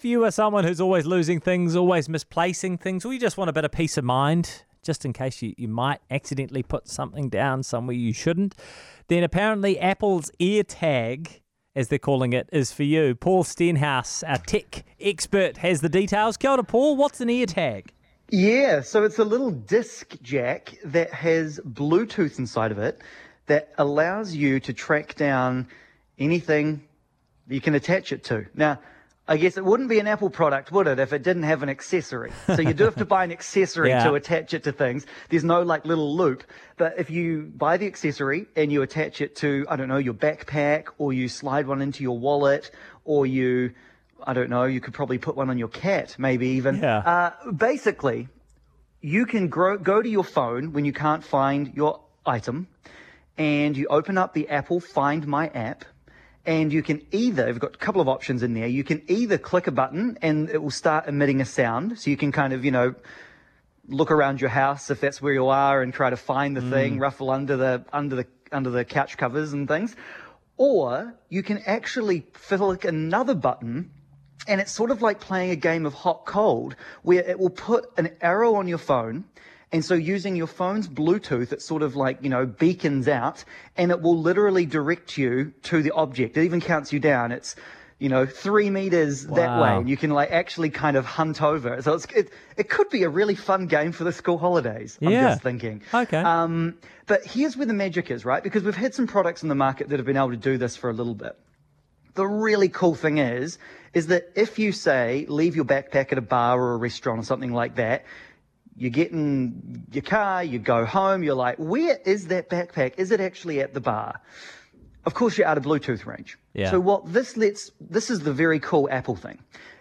if you are someone who's always losing things, always misplacing things, or you just want a bit of peace of mind, just in case you, you might accidentally put something down somewhere you shouldn't, then apparently Apple's AirTag, as they're calling it, is for you. Paul Stenhouse, our tech expert, has the details. Kia ora, Paul. What's an AirTag? Yeah, so it's a little disc jack that has Bluetooth inside of it that allows you to track down anything you can attach it to. Now, I guess it wouldn't be an Apple product, would it, if it didn't have an accessory? So you do have to buy an accessory Yeah. to attach it to things. There's no like little loop. But if you buy the accessory and you attach it to, I don't know, your backpack or you slide one into your wallet or you, I don't know, you could probably put one on your cat, maybe even. Yeah. Uh, basically, you can grow, go to your phone when you can't find your item and you open up the Apple Find My app and you can either, we've got a couple of options in there, you can either click a button and it will start emitting a sound. So you can kind of, you know, look around your house if that's where you are and try to find the thing, mm. ruffle under the, under the, under the couch covers and things. Or you can actually flick another button and it's sort of like playing a game of hot cold where it will put an arrow on your phone. And so using your phone's Bluetooth, it sort of like, you know, beacons out and it will literally direct you to the object. It even counts you down. It's, you know, three meters that way. And you can like actually kind of hunt over. So it's, it, it could be a really fun game for the school holidays. I'm Yeah. just thinking. Okay. Um, but here's where the magic is, right? Because we've had some products in the market that have been able to do this for a little bit. The really cool thing is, is that if you say leave your backpack at a bar or a restaurant or something like that, you get in your car, you go home, you're like, where is that backpack? Is it actually at the bar? Of course, you're out of Bluetooth range. Yeah. So what this lets, this is the very cool Apple thing.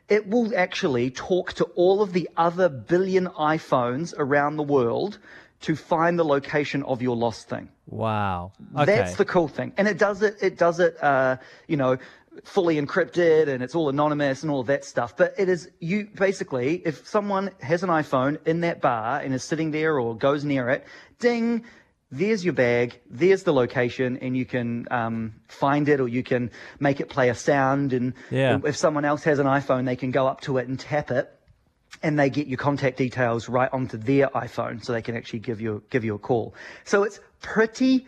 It will actually talk to all of the other billion iPhones around the world to find the location of your lost thing. Wow. Okay. That's the cool thing, and it does it. It does it. Uh, you know, fully encrypted, and it's all anonymous and all of that stuff. But it is you basically, if someone has an iPhone in that bar and is sitting there or goes near it, ding. There's your bag. There's the location, and you can um, find it, or you can make it play a sound. And Yeah. if someone else has an iPhone, they can go up to it and tap it, and they get your contact details right onto their iPhone, so they can actually give you give you a call. So it's pretty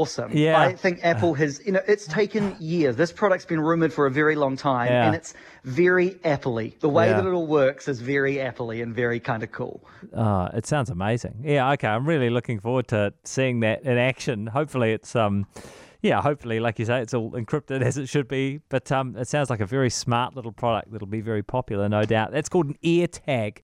awesome. Yeah. I think Apple has, you know, it's taken years. This product's been rumored for a very long time, Yeah. and it's very Apple-y. The way Yeah. that it all works is very Apple-y and very kind of cool. Oh, it sounds amazing. Yeah, okay. I'm really looking forward to seeing that in action. Hopefully it's um yeah, hopefully, like you say, it's all encrypted as it should be. But um, it sounds like a very smart little product that'll be very popular, no doubt. That's called an AirTag.